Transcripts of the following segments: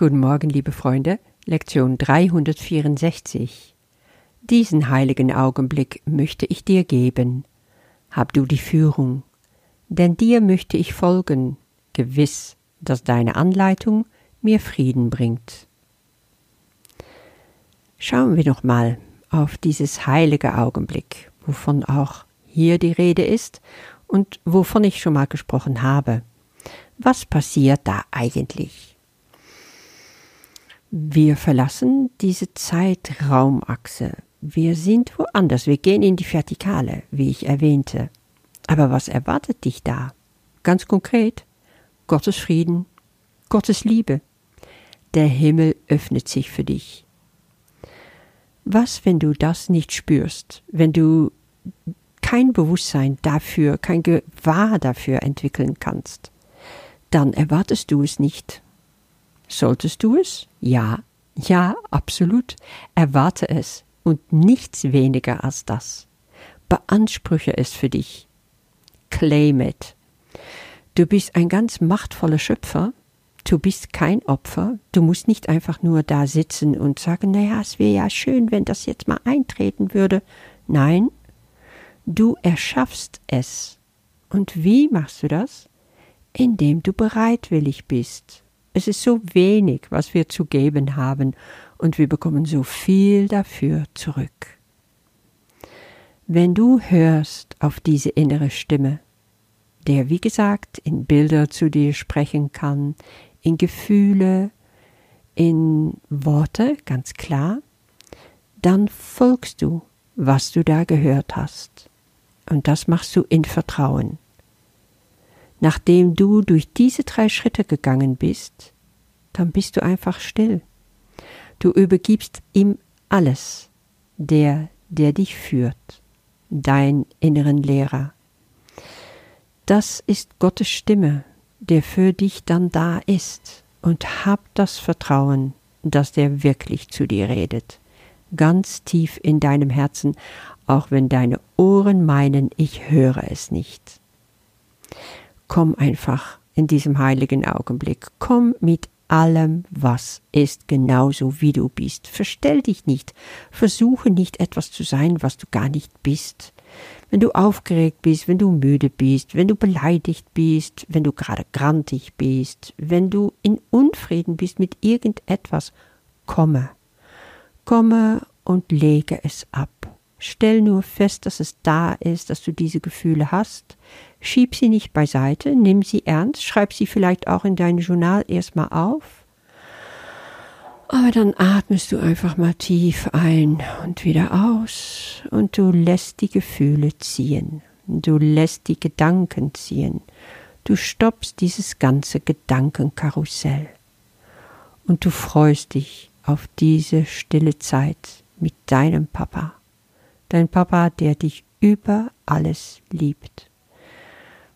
Guten Morgen, liebe Freunde, Lektion 364. Diesen heiligen Augenblick möchte ich dir geben. Hab du die Führung, denn dir möchte ich folgen, gewiss, dass deine Anleitung mir Frieden bringt. Schauen wir noch mal auf dieses heilige Augenblick, wovon auch hier die Rede ist und wovon ich schon mal gesprochen habe. Was passiert da eigentlich? Wir verlassen diese Zeitraumachse. Wir sind woanders. Wir gehen in die Vertikale, wie ich erwähnte. Aber was erwartet dich da? Ganz konkret, Gottes Frieden, Gottes Liebe. Der Himmel öffnet sich für dich. Was, wenn du das nicht spürst, wenn du kein Bewusstsein dafür, kein Gewahr dafür entwickeln kannst? Dann erwartest du es nicht. Solltest du es? Ja, ja, absolut. Erwarte es und nichts weniger als das. Beanspruche es für dich. Claim it. Du bist ein ganz machtvoller Schöpfer. Du bist kein Opfer. Du musst nicht einfach nur da sitzen und sagen, naja, es wäre ja schön, wenn das jetzt mal eintreten würde. Nein, du erschaffst es. Und wie machst du das? Indem du bereitwillig bist es ist so wenig, was wir zu geben haben, und wir bekommen so viel dafür zurück. Wenn du hörst auf diese innere Stimme, der wie gesagt in Bilder zu dir sprechen kann, in Gefühle, in Worte, ganz klar, dann folgst du, was du da gehört hast. Und das machst du in Vertrauen. Nachdem du durch diese drei Schritte gegangen bist, dann bist du einfach still. Du übergibst ihm alles, der, der dich führt, dein inneren Lehrer. Das ist Gottes Stimme, der für dich dann da ist, und hab das Vertrauen, dass der wirklich zu dir redet, ganz tief in deinem Herzen, auch wenn deine Ohren meinen, ich höre es nicht komm einfach in diesem heiligen Augenblick. Komm mit allem, was ist, genauso wie du bist. Verstell dich nicht. Versuche nicht etwas zu sein, was du gar nicht bist. Wenn du aufgeregt bist, wenn du müde bist, wenn du beleidigt bist, wenn du gerade grantig bist, wenn du in Unfrieden bist mit irgendetwas, komme. Komme und lege es ab. Stell nur fest, dass es da ist, dass du diese Gefühle hast. Schieb sie nicht beiseite, nimm sie ernst, schreib sie vielleicht auch in dein Journal erstmal auf. Aber dann atmest du einfach mal tief ein und wieder aus und du lässt die Gefühle ziehen. Du lässt die Gedanken ziehen. Du stoppst dieses ganze Gedankenkarussell. Und du freust dich auf diese stille Zeit mit deinem Papa dein Papa, der dich über alles liebt.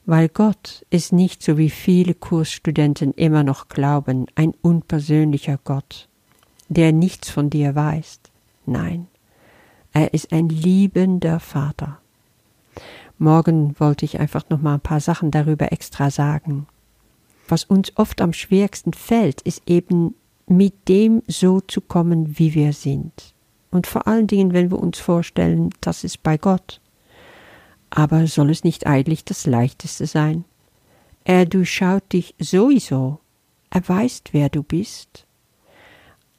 Weil Gott ist nicht so wie viele Kursstudenten immer noch glauben, ein unpersönlicher Gott, der nichts von dir weiß. Nein, er ist ein liebender Vater. Morgen wollte ich einfach noch mal ein paar Sachen darüber extra sagen. Was uns oft am schwierigsten fällt, ist eben mit dem so zu kommen, wie wir sind und vor allen Dingen, wenn wir uns vorstellen, das ist bei Gott. Aber soll es nicht eigentlich das Leichteste sein? Er durchschaut dich sowieso, er weiß, wer du bist.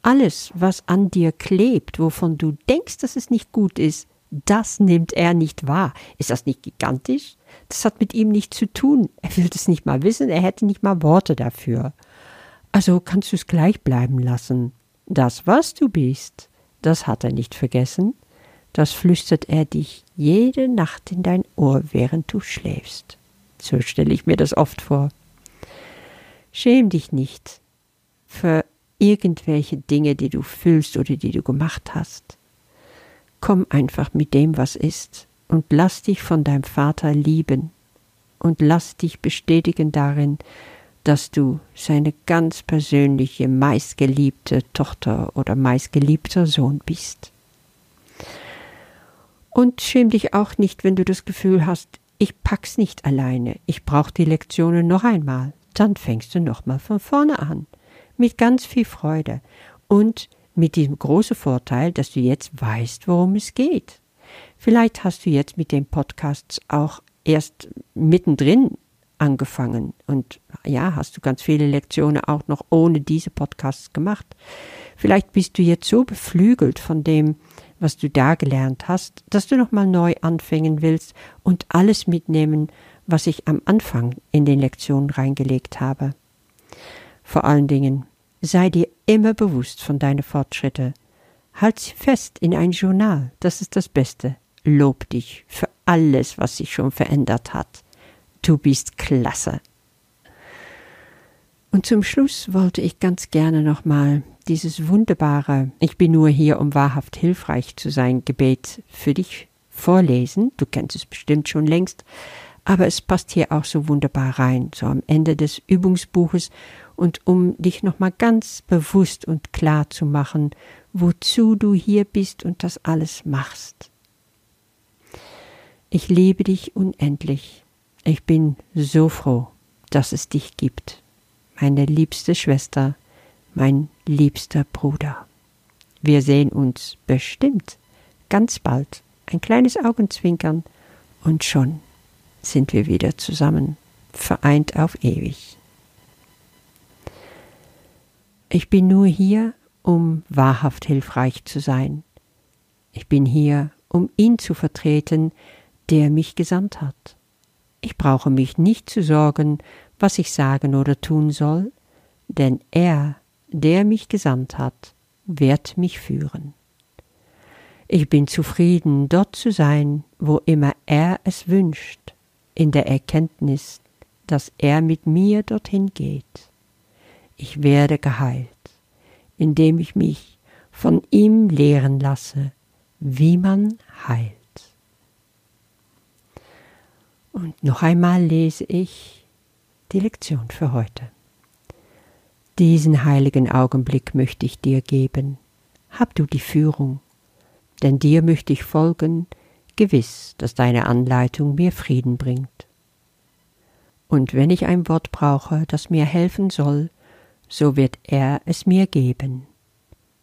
Alles, was an dir klebt, wovon du denkst, dass es nicht gut ist, das nimmt er nicht wahr. Ist das nicht gigantisch? Das hat mit ihm nichts zu tun. Er will das nicht mal wissen, er hätte nicht mal Worte dafür. Also kannst du es gleich bleiben lassen. Das, was du bist, das hat er nicht vergessen, das flüstert er dich jede Nacht in dein Ohr, während du schläfst. So stelle ich mir das oft vor. Schäm dich nicht für irgendwelche Dinge, die du fühlst oder die du gemacht hast. Komm einfach mit dem, was ist, und lass dich von deinem Vater lieben und lass dich bestätigen darin, dass du seine ganz persönliche, meistgeliebte Tochter oder meistgeliebter Sohn bist. Und schäm dich auch nicht, wenn du das Gefühl hast, ich pack's nicht alleine, ich brauch die Lektionen noch einmal. Dann fängst du nochmal von vorne an. mit ganz viel Freude und mit dem großen Vorteil, dass du jetzt weißt, worum es geht. Vielleicht hast du jetzt mit den Podcasts auch erst mittendrin angefangen und ja, hast du ganz viele Lektionen auch noch ohne diese Podcasts gemacht. Vielleicht bist du jetzt so beflügelt von dem, was du da gelernt hast, dass du nochmal neu anfangen willst und alles mitnehmen, was ich am Anfang in den Lektionen reingelegt habe. Vor allen Dingen, sei dir immer bewusst von deinen Fortschritte. Halt sie fest in ein Journal, das ist das Beste. Lob dich für alles, was sich schon verändert hat. Du bist klasse. Und zum Schluss wollte ich ganz gerne nochmal dieses wunderbare Ich bin nur hier, um wahrhaft hilfreich zu sein Gebet für dich vorlesen. Du kennst es bestimmt schon längst, aber es passt hier auch so wunderbar rein, so am Ende des Übungsbuches und um dich nochmal ganz bewusst und klar zu machen, wozu du hier bist und das alles machst. Ich liebe dich unendlich. Ich bin so froh, dass es dich gibt, meine liebste Schwester, mein liebster Bruder. Wir sehen uns bestimmt ganz bald, ein kleines Augenzwinkern, und schon sind wir wieder zusammen, vereint auf ewig. Ich bin nur hier, um wahrhaft hilfreich zu sein. Ich bin hier, um ihn zu vertreten, der mich gesandt hat. Ich brauche mich nicht zu sorgen, was ich sagen oder tun soll, denn er der mich gesandt hat, wird mich führen. Ich bin zufrieden, dort zu sein, wo immer er es wünscht, in der Erkenntnis, dass er mit mir dorthin geht. Ich werde geheilt, indem ich mich von ihm lehren lasse, wie man heilt. Und noch einmal lese ich die Lektion für heute. Diesen heiligen Augenblick möchte ich dir geben. Hab du die Führung, denn dir möchte ich folgen, gewiss, dass deine Anleitung mir Frieden bringt. Und wenn ich ein Wort brauche, das mir helfen soll, so wird er es mir geben.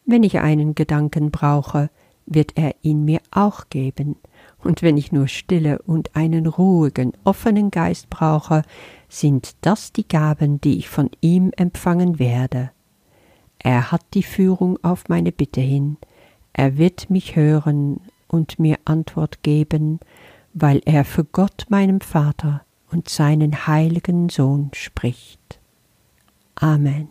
Wenn ich einen Gedanken brauche, wird er ihn mir auch geben, und wenn ich nur Stille und einen ruhigen, offenen Geist brauche, sind das die Gaben, die ich von ihm empfangen werde. Er hat die Führung auf meine Bitte hin, er wird mich hören und mir Antwort geben, weil er für Gott meinem Vater und seinen heiligen Sohn spricht. Amen.